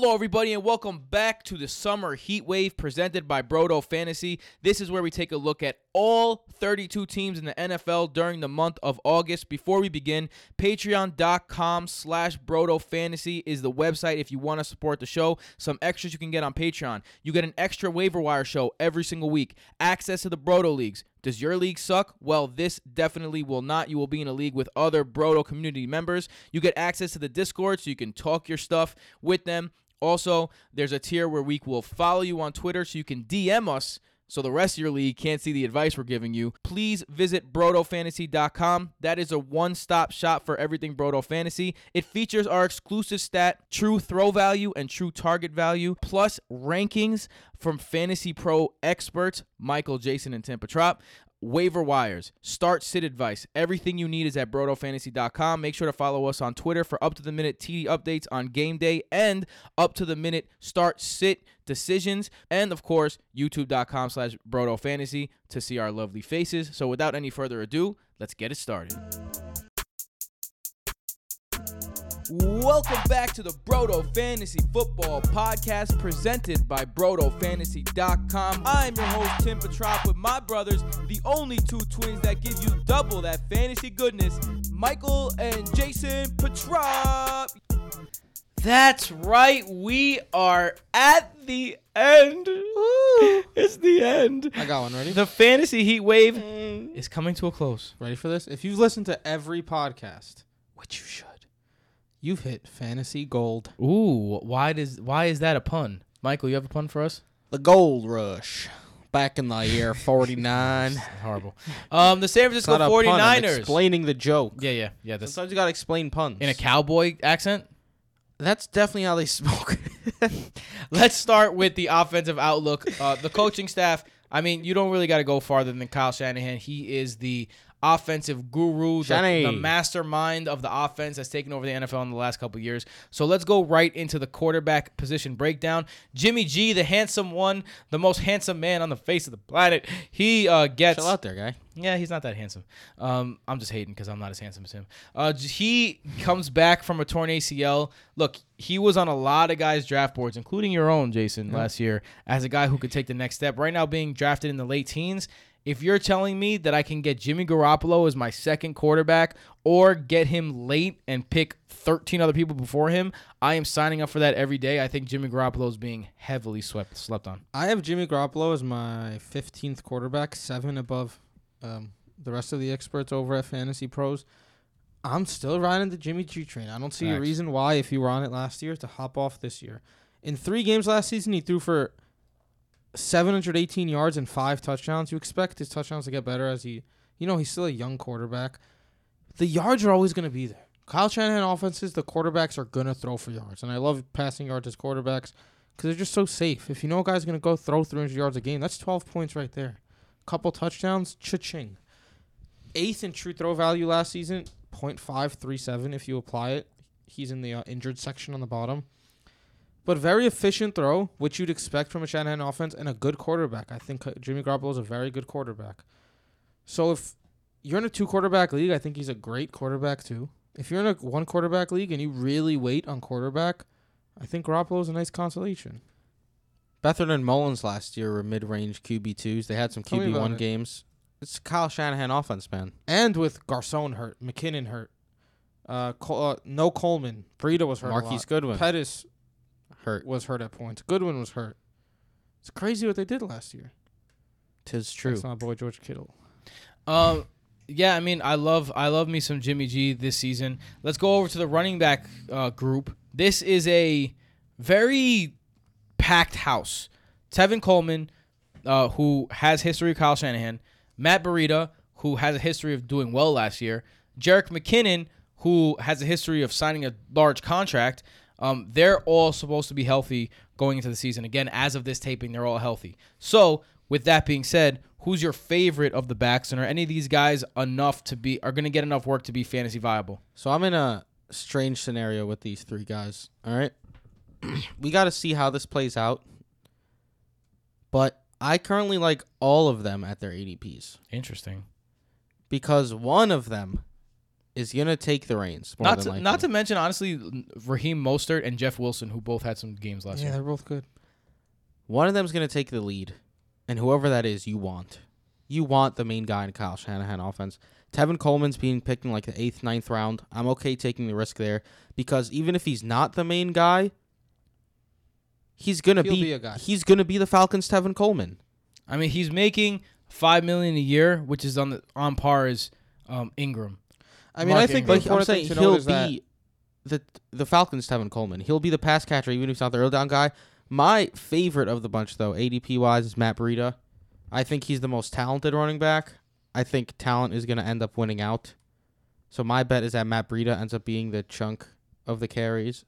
Hello, everybody, and welcome back to the Summer Heat Wave presented by Brodo Fantasy. This is where we take a look at all 32 teams in the NFL during the month of August. Before we begin, patreon.com slash Brodo Fantasy is the website if you want to support the show. Some extras you can get on Patreon. You get an extra waiver wire show every single week, access to the Brodo Leagues. Does your league suck? Well, this definitely will not. You will be in a league with other Brodo community members. You get access to the Discord so you can talk your stuff with them. Also, there's a tier where we will follow you on Twitter so you can DM us so the rest of your league can't see the advice we're giving you. Please visit brodofantasy.com. That is a one-stop shop for everything Brodo Fantasy. It features our exclusive stat, true throw value and true target value, plus rankings from Fantasy Pro experts Michael, Jason, and Tim Petrop waiver wires, start sit advice. Everything you need is at brodofantasy.com. Make sure to follow us on Twitter for up to the minute TD updates on game day and up to the minute start sit decisions. And of course, youtube.com slash brodofantasy to see our lovely faces. So without any further ado, let's get it started. Welcome back to the Brodo Fantasy Football Podcast presented by BrodoFantasy.com. I'm your host, Tim Petrop, with my brothers, the only two twins that give you double that fantasy goodness, Michael and Jason Petrop. That's right, we are at the end. It's the end. I got one ready. The fantasy heat wave mm. is coming to a close, Ready for this? If you've listened to every podcast, which you should. You've hit fantasy gold. Ooh, why does why is that a pun? Michael, you have a pun for us? The gold rush. Back in the year 49. Horrible. Um, the San Francisco It's Francisco not a pun, I'm 49ers. explaining the joke. yeah, yeah, yeah. This Sometimes you gotta explain puns. in a cowboy accent. That's definitely how they smoke. Let's start with the offensive outlook. Uh, the coaching staff. I mean, you don't really got to go farther than Kyle Shanahan. He is the offensive guru, the, the mastermind of the offense that's taken over the NFL in the last couple years. So let's go right into the quarterback position breakdown. Jimmy G, the handsome one, the most handsome man on the face of the planet. He uh, gets Chill out there, guy. Yeah, he's not that handsome. Um, I'm just hating because I'm not as handsome as him. Uh, he comes back from a torn ACL. Look, he was on a lot of guys' draft boards, including your own, Jason, last year, as a guy who could take the next step. Right now, being drafted in the late teens. If you're telling me that I can get Jimmy Garoppolo as my second quarterback or get him late and pick 13 other people before him, I am signing up for that every day. I think Jimmy Garoppolo is being heavily swept slept on. I have Jimmy Garoppolo as my 15th quarterback, seven above um, the rest of the experts over at Fantasy Pros. I'm still riding the Jimmy G train. I don't see a reason why, if you were on it last year, to hop off this year. In three games last season, he threw for 718 yards and five touchdowns. You expect his touchdowns to get better as he, you know, he's still a young quarterback. The yards are always going to be there. Kyle Shanahan offenses, the quarterbacks are going to throw for yards. And I love passing yards as quarterbacks because they're just so safe. If you know a guy's going to go throw 300 yards a game, that's 12 points right there. Couple touchdowns, cha-ching. Eighth in true throw value last season, 0.537 if you apply it. He's in the uh, injured section on the bottom. But very efficient throw, which you'd expect from a Shanahan offense, and a good quarterback. I think uh, Jimmy Garoppolo is a very good quarterback. So if you're in a two quarterback league, I think he's a great quarterback too. If you're in a one quarterback league and you really wait on quarterback, I think Garoppolo is a nice consolation. Beathard and Mullens last year were mid-range QB twos. They had some QB one it. games. It's Kyle Shanahan offense, man. And with Garcon hurt, McKinnon hurt, uh, Col- uh no Coleman, Breida was hurt. Marquise Goodwin. Pettis hurt. was hurt at points. Goodwin was hurt. It's crazy what they did last year. Tis true. That's not boy George Kittle. Um, yeah, I mean, I love I love me some Jimmy G this season. Let's go over to the running back uh, group. This is a very packed house. Tevin Coleman, uh, who has history of Kyle Shanahan, Matt Burita, who has a history of doing well last year, Jerick McKinnon, who has a history of signing a large contract. Um, they're all supposed to be healthy going into the season. Again, as of this taping, they're all healthy. So, with that being said, who's your favorite of the backs, and are any of these guys enough to be are going to get enough work to be fantasy viable? So I'm in a strange scenario with these three guys. All right, we got to see how this plays out. But I currently like all of them at their ADPs Interesting. because one of them is gonna take the reins. More Not than to, not to mention, honestly, Raheem Mostert and Jeff Wilson, who both had some games last year. Yeah, year. they're both good. One of them's gonna take the lead, and whoever that is, you want. You want the main guy in Kyle Shanahan offense. Tevin Coleman's being picked in like the eighth, ninth round. I'm okay taking the risk there because even if he's not the main guy, he's gonna He'll be, be a guy. he's gonna be the Falcons' Tevin Coleman. I mean, he's making five million a year, which is on the on par as um, Ingram. I mean, Mark I think Ingram. the But I'm important saying thing to he'll note is that be the the Falcons' Tevin Coleman. He'll be the pass catcher even if he's not the early down guy. My favorite of the bunch, though, ADP wise, is Matt Breida. I think he's the most talented running back. I think talent is going to end up winning out. So my bet is that Matt Breida ends up being the chunk of the carries,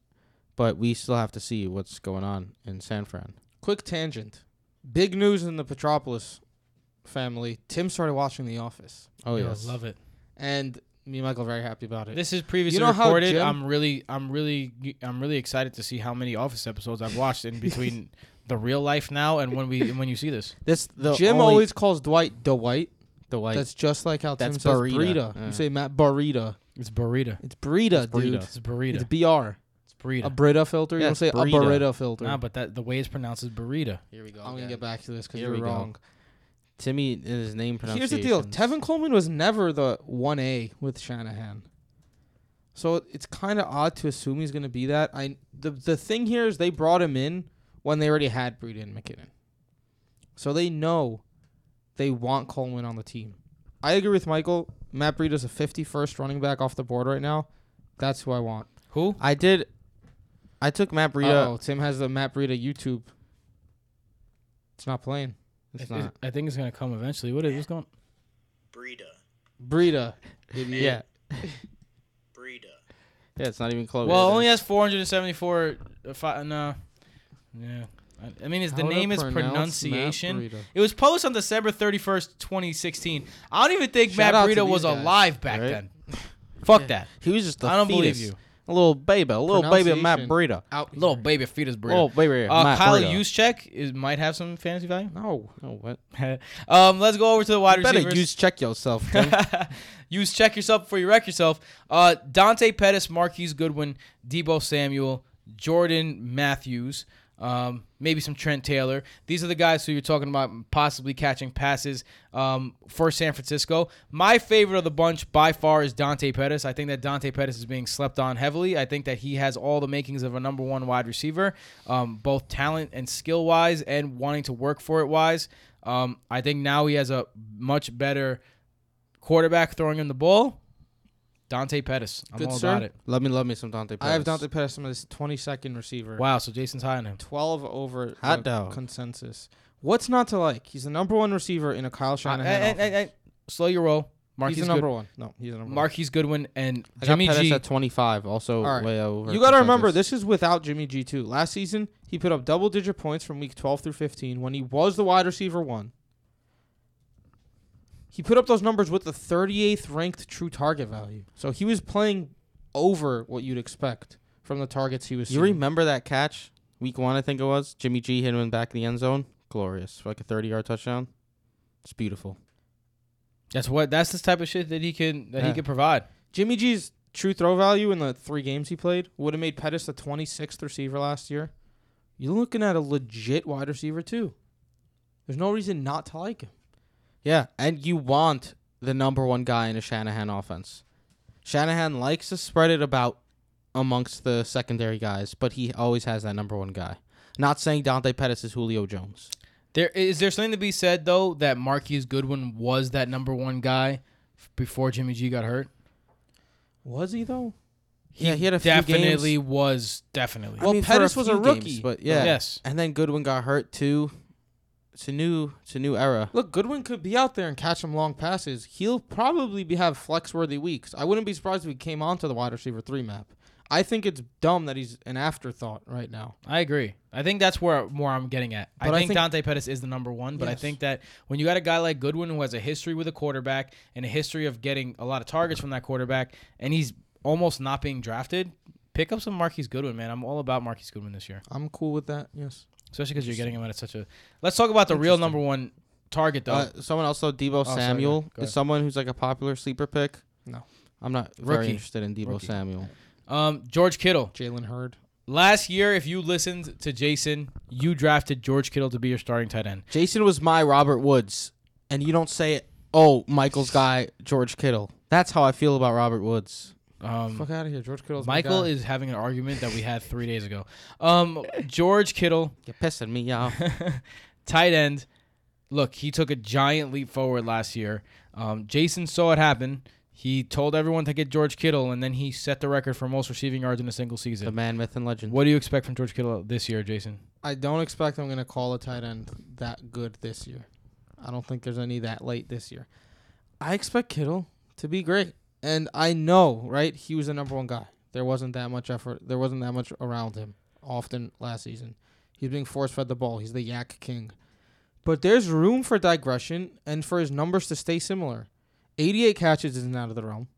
but we still have to see what's going on in San Fran. quick tangent. Big news in the Petropolis family. Tim started watching The Office, Oh Yeah, yes, love it. and me and Michael are very happy about it. This is previously know how recorded. Jim- I'm really, I'm really, I'm really excited to see how many Office episodes I've watched in between the real life now and when we when you see this. This the Jim only, always calls Dwight Dwight. the white. That's just like how Tim That's says Burrito. Burrito. Yeah. You say Matt Burrito. It's burrita. It's Burrito, It's dude. It's burrita. It's BR. It's burrita. A Brita filter. You Yeah, don't say it's a burrito. Burrito filter. nah, but that the way it's pronounced is burrita. Here we go. I'm gonna get back to this because you're we go. Timmy his name pronounced. Here's pronunciation. the deal: Tevin Coleman was never the one A with Shanahan, so it's kind of odd to assume he's going to be that. I the the thing here is they brought him in when they already had Breida and McKinnon, so they know they want Coleman on the team. I agree with Michael. Matt Breida's a 51st running back off the board right now. That's who I want. Who? I did. I took Matt Breida. Oh, Tim has the Matt Breida YouTube. It's not playing. It's I- I- not. I think it's gonna come eventually. What is this going? Breida. Breida, idiot. Yeah, Breida. yeah, it's not even close. Well, it only has 474. Uh, fi- no. Yeah. I- I mean, is the name is pronunciation. It was posted on December 31st, 2016. I don't even think Shout Matt to was these guys, alive back right? then. Fuck Yeah. that. he was just. A I don't believe you. A little baby, a little baby of Matt Breida. Out Little here. baby fetus Breida. Oh baby, uh, Matt Kyle Breida. Juszczyk is might have some fantasy value. No. Oh what? um, let's go over to the wide You better receivers. use check yourself. Tim. Use check yourself before you wreck yourself. Uh, Dante Pettis, Marquise Goodwin, Deebo Samuel, Jordan Matthews, um, maybe some Trent Taylor. These are the guys who you're talking about possibly catching passes um, for San Francisco. My favorite of the bunch by far is Dante Pettis. I think that Dante Pettis is being slept on heavily. I think that he has all the makings of a number one wide receiver, um, both talent and skill wise, and wanting to work for it wise. Um, I think now he has a much better quarterback throwing him the ball. Dante Pettis. I'm Good, all sir. about it. love me, love me some Dante. Pettis. I have Dante Pettis as 22nd receiver. Wow, so Jason's high on him. 12 over Hot the dog. consensus. What's not to like? He's the number one receiver in a Kyle Uh, Shanahan. hey, hey, hey, hey, slow your roll. Marquise, he's the number Good- one. No, he's the number one. Marquise Goodwin and I got Jimmy Pettis G. at 25, also All right. way over. You got to remember, this is without Jimmy G too. Last season, he put up double digit points from week 12 through 15 when he was the wide receiver one. He put up those numbers with the 38th ranked true target value. So he was playing over what you'd expect from the targets he was You seeing. remember that catch? Week one, I think it was. Jimmy G hit him in back of the end zone. Glorious. For like a 30 yard touchdown. It's beautiful. That's what. That's the type of shit that he can that he Yeah. can provide. Jimmy G's true throw value in the three games he played would have made Pettis the 26th receiver last year. You're looking at a legit wide receiver too. There's no reason not to like him. Yeah, and you want the number one guy in a Shanahan offense. Shanahan likes to spread it about amongst the secondary guys, but he always has that number one guy. Not saying Dante Pettis is Julio Jones. There is there something to be said though that Marquise Goodwin was that number one guy f- before Jimmy G got hurt. Was he though? yeah, he had a few definitely was definitely. Well, for Pettis was a rookie. games, but yeah, Yes. And then Goodwin got hurt too. It's a new, it's a new era. Look, Goodwin could be out there and catch some long passes. He'll probably be, have flex worthy weeks. I wouldn't be surprised if he came onto the wide receiver three map. I think it's dumb that he's an afterthought right now. I agree. I think that's where more I'm getting at. I But I think, think- Dante Pettis is the number one, but I think that when you got a guy like Goodwin who has a history with a quarterback and a history of getting a lot of targets from that quarterback, and he's almost not being drafted, pick up some Marquise Goodwin, man. I'm all about Marquise Goodwin this year, I'm cool with that. Yes. Especially because you're getting him at such a. Let's talk about the real number one target though. Uh, someone else though, Deebo sorry, Samuel go. Go is ahead. someone who's like a popular sleeper pick. No. I'm not very Rookie. interested in Deebo Rookie. Samuel. Um, George Kittle. Jalen Hurd. Last year, if you listened to Jason, you drafted George Kittle to be your starting tight end. Jason was my Robert Woods, and you don't say it. Oh, Michael's guy, George Kittle. That's how I feel about Robert Woods. Um, Fuck out of here, George Kittle's my Michael guy. is having an argument that we had three days ago. Um, George Kittle, You're pissing me off. tight end. Look, he took a giant leap forward last year. Um, Jason saw it happen. He told everyone to get George Kittle, and then he set the record for most receiving yards in a single season. the man, myth, and legend. What do you expect from George Kittle this year, Jason? I don't expect I'm gonna call a tight end that good this year. I don't think there's any that late this year. I expect Kittle to be great, and I know, right? He was the number one guy. There wasn't that much effort. There wasn't that much around him. Often last season, he's being force fed the ball. He's the YAC king. But there's room for digression and for his numbers to stay similar. 88 catches isn't out of the realm.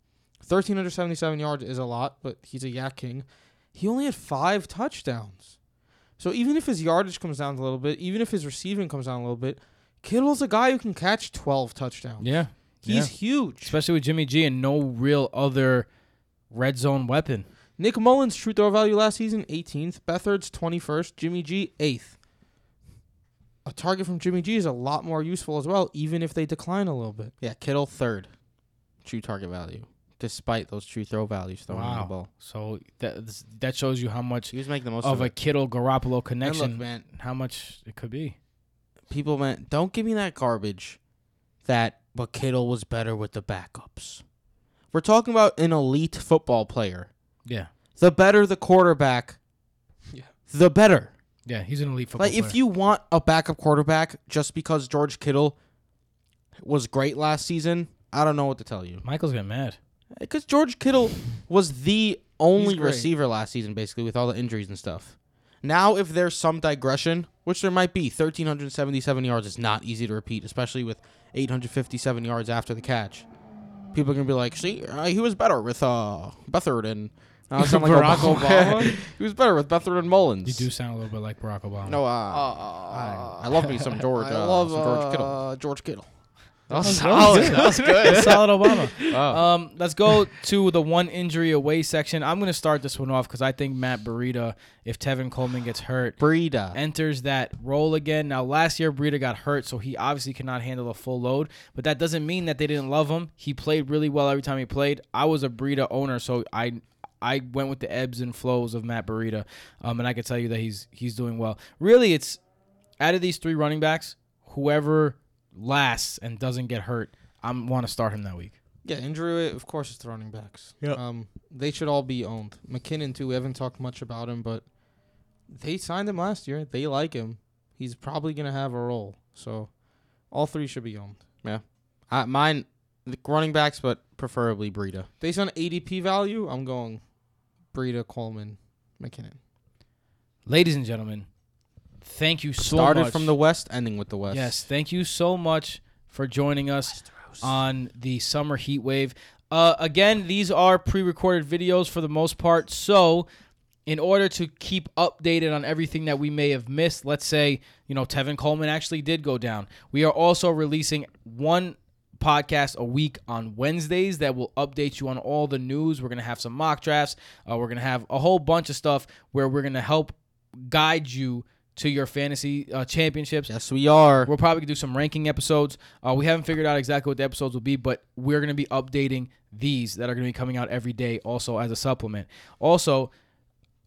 1,377 yards is a lot, but he's a YAC king. He only had five touchdowns. So even if his yardage comes down a little bit, even if his receiving comes down a little bit, Kittle's a guy who can catch 12 touchdowns. Yeah, He's huge. especially with Jimmy G and no real other red zone weapon. Nick Mullens' true throw value last season, 18th. Beathard's 21st. Jimmy G, 8th. A target from Jimmy G is a lot more useful as well, even if they decline a little bit. Yeah, Kittle third. True target value, despite those true throw values thrown on the ball. So that that shows you how much He was making the most of of, a. Kittle Garoppolo And look, connection, man, how much it could be. people meant don't give me that garbage. That but Kittle was better with the backups. We're talking about an elite football player. Yeah, The better the quarterback, Yeah. the better. yeah, he's an elite football Like if you want a backup quarterback just because George Kittle was great last season, I don't know what to tell you. Michael's getting mad. Uh, because George Kittle was the only receiver last season, basically, with all the injuries and stuff. Now, if there's some digression, which there might be, 1,377 yards is not easy to repeat, especially with 857 yards after the catch. People are going to be like, see, uh, he was better with uh, Beathard and. Now I sound like Barack Obama. Obama? he was better with Beathard and Mullens. You do sound a little bit like Barack Obama. No, uh, I, I love me some George. I uh, love some George Kittle. uh, George Kittle. That was solid. That was good. solid Obama. Oh. Um, let's go to the one injury away section. I'm gonna start this one off because I think Matt Burita, if Tevin Coleman gets hurt, Breida. enters that role again. Now, last year Breida got hurt, so he obviously cannot handle a full load. But that doesn't mean that they didn't love him. He played really well every time he played. I was a Breida owner, so I I went with the ebbs and flows of Matt Burita, um, and I can tell you that he's he's doing well. Really, it's out of these three running backs, whoever lasts and doesn't get hurt, I want to start him that week. Yeah, injury, of course, it's the running backs. Yep. Um, they should all be owned. McKinnon, too, we haven't talked much about him, but they signed him last year. They like him. He's probably going to have a role. So all three should be owned. Yeah. Uh, mine, the running backs, but preferably Breida. Based on ADP value, I'm going Breida, Coleman, McKinnon. Ladies and gentlemen, thank you so much. Started much. from the west, ending with the west. Yes, thank you so much for joining us on the summer heat wave. Uh, again, these are pre-recorded videos for the most part, so in order to keep updated on everything that we may have missed, let's say you know Tevin Coleman actually did go down. We are also releasing one podcast a week on Wednesdays that will update you on all the news. We're gonna have some mock drafts. Uh, we're gonna have a whole bunch of stuff where we're gonna help guide you to your fantasy uh, championships. Yes, we are. We'll probably do some ranking episodes. Uh, we haven't figured out exactly what the episodes will be, but we're going to be updating these that are going to be coming out every day also as a supplement. Also,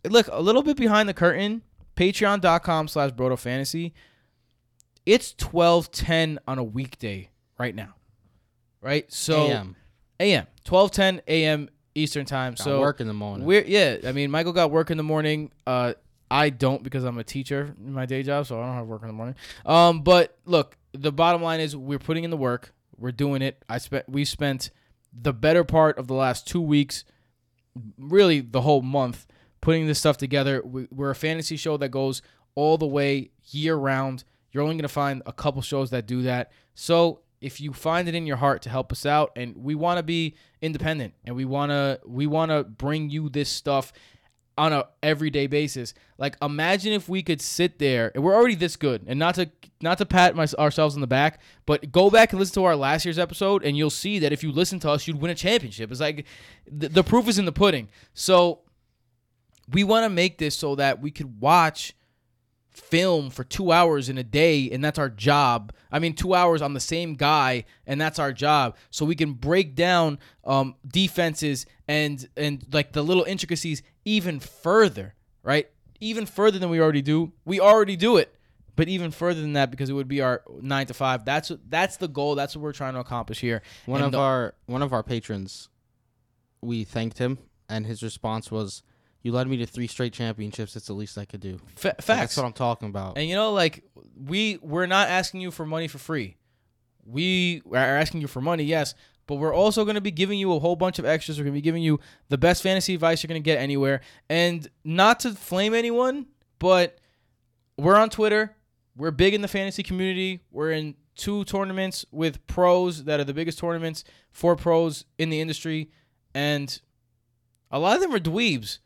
look, a little bit behind the curtain, patreon.com slash brodo fantasy. It's 1210 on a weekday right now. Right? So AM. AM. 1210 AM Eastern time. Got so work in the morning. we're yeah. I mean, Michael got work in the morning. Uh, I don't because I'm a teacher in my day job, so I don't have work in the morning. Um, but look, the bottom line is we're putting in the work. We're doing it. I spent we spent the better part of the last two weeks, really the whole month, putting this stuff together. We, we're a fantasy show that goes all the way year round. You're only gonna find a couple shows that do that. So if you find it in your heart to help us out, and we want to be independent, and we wanna we wanna bring you this stuff on a everyday basis. Like imagine if we could sit there and we're already this good and not to not to pat my, ourselves on the back, but go back and listen to our last year's episode and you'll see that if you listen to us, you'd win a championship. It's like the, the proof is in the pudding. So we want to make this so that we could watch film for two hours in a day and that's our job. I mean two hours on the same guy and that's our job. So we can break down um, defenses and and like the little intricacies even further right? Even further than we already do. We already do it but even further than that because it would be our nine to five. That's that's the goal. That's what we're trying to accomplish here. One And of the- our one of our patrons, we thanked him, and his response was, "You led me to three straight championships. It's the least I could do." fa- facts That's what I'm talking about. And you know, like we we're not asking you for money for free. We are asking you for money, yes, but we're also going to be giving you a whole bunch of extras. We're going to be giving you the best fantasy advice you're going to get anywhere. And not to flame anyone, but we're on Twitter. We're big in the fantasy community. We're in two tournaments with pros that are the biggest tournaments for pros in the industry, and a lot of them are dweebs,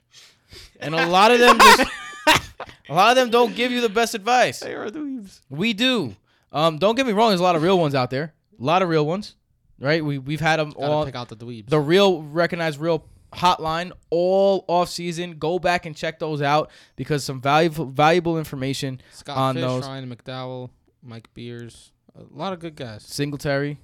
and a lot of them just a lot of them don't give you the best advice. They are dweebs. We do. Um, don't get me wrong. There's a lot of real ones out there. A lot of real ones, right? We we've had them Gotta all. pick out the dweebs. The real recognized real hotline all off season. Go back and check those out because some valuable valuable information. Scott on Fish, those. Ryan McDowell, Mike Beers, a lot of good guys. Singletary,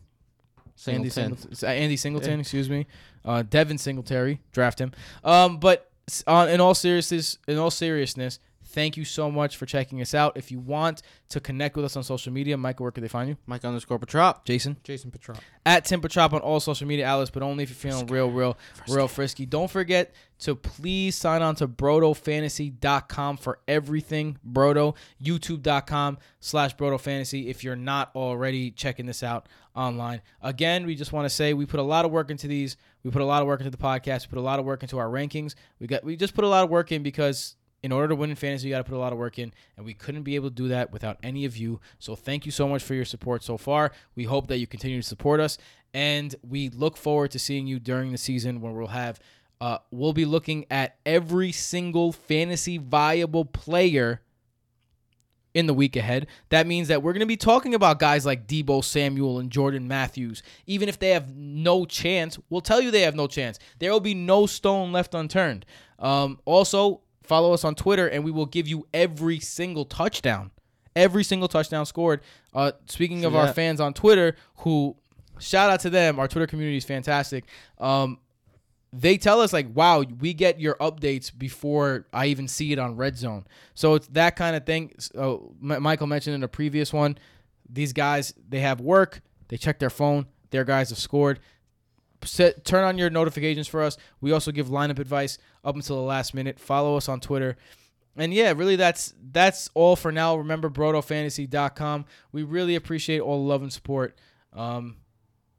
Andy Singleton. Singleton, Andy Singleton, excuse me, uh, Devin Singletary, draft him. Um, but on uh, in all seriousness, in all seriousness, thank you so much for checking us out. If you want to connect with us on social media, Michael, where can they find you? Mike underscore Petrop. Jason Jason Petrop. at Tim Chop on all social media outlets, but only if you're feeling real, real, real frisky. Don't forget to please sign on to BrodoFantasy.com for everything. Brodo, YouTube.com slash BrodoFantasy if you're not already checking this out online. Again, we just want to say we put a lot of work into these. We put a lot of work into the podcast. We put a lot of work into our rankings. We got we just put a lot of work in because in order to win in fantasy, you got to put a lot of work in, and we couldn't be able to do that without any of you. So thank you so much for your support so far. We hope that you continue to support us, and we look forward to seeing you during the season when we'll have. Uh, we'll be looking at every single fantasy viable player in the week ahead. That means that we're going to be talking about guys like Deebo Samuel and Jordan Matthews. Even if they have no chance, we'll tell you they have no chance. There will be no stone left unturned. Um, also, follow us on Twitter, and we will give you every single touchdown. Every single touchdown scored. Uh, speaking of our fans on Twitter, who shout out to them, our Twitter community is fantastic. Um, they tell us like, "Wow, we get your updates before I even see it on Red Zone." So it's that kind of thing. So, M- Michael mentioned in a previous one, these guys they have work, they check their phone, their guys have scored. Set, turn on your notifications for us. We also give lineup advice up until the last minute. Follow us on Twitter. And yeah, really that's that's all for now. Remember brodofantasy.com. We really appreciate all the love and support. Um,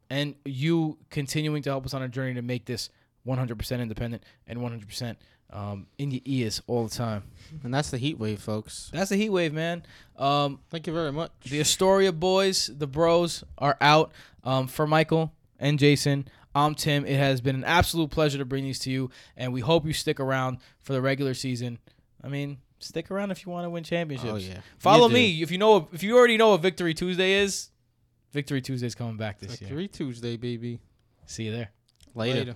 and you continuing to help us on our journey to make this 100% independent and 100% um, in your ears all the time. And that's the heat wave, folks. That's the heat wave, man. Um, Thank you very much. the Astoria boys, the bros, are out. Um, for Michael and Jason, I'm Tim. It has been an absolute pleasure to bring these to you, and we hope you stick around for the regular season. I mean, stick around if you want to win championships. Oh yeah. Follow You me if you know if you already know what Victory Tuesday is. Victory Tuesday's coming back this year. Victory Tuesday, baby. See you there. Later. Later.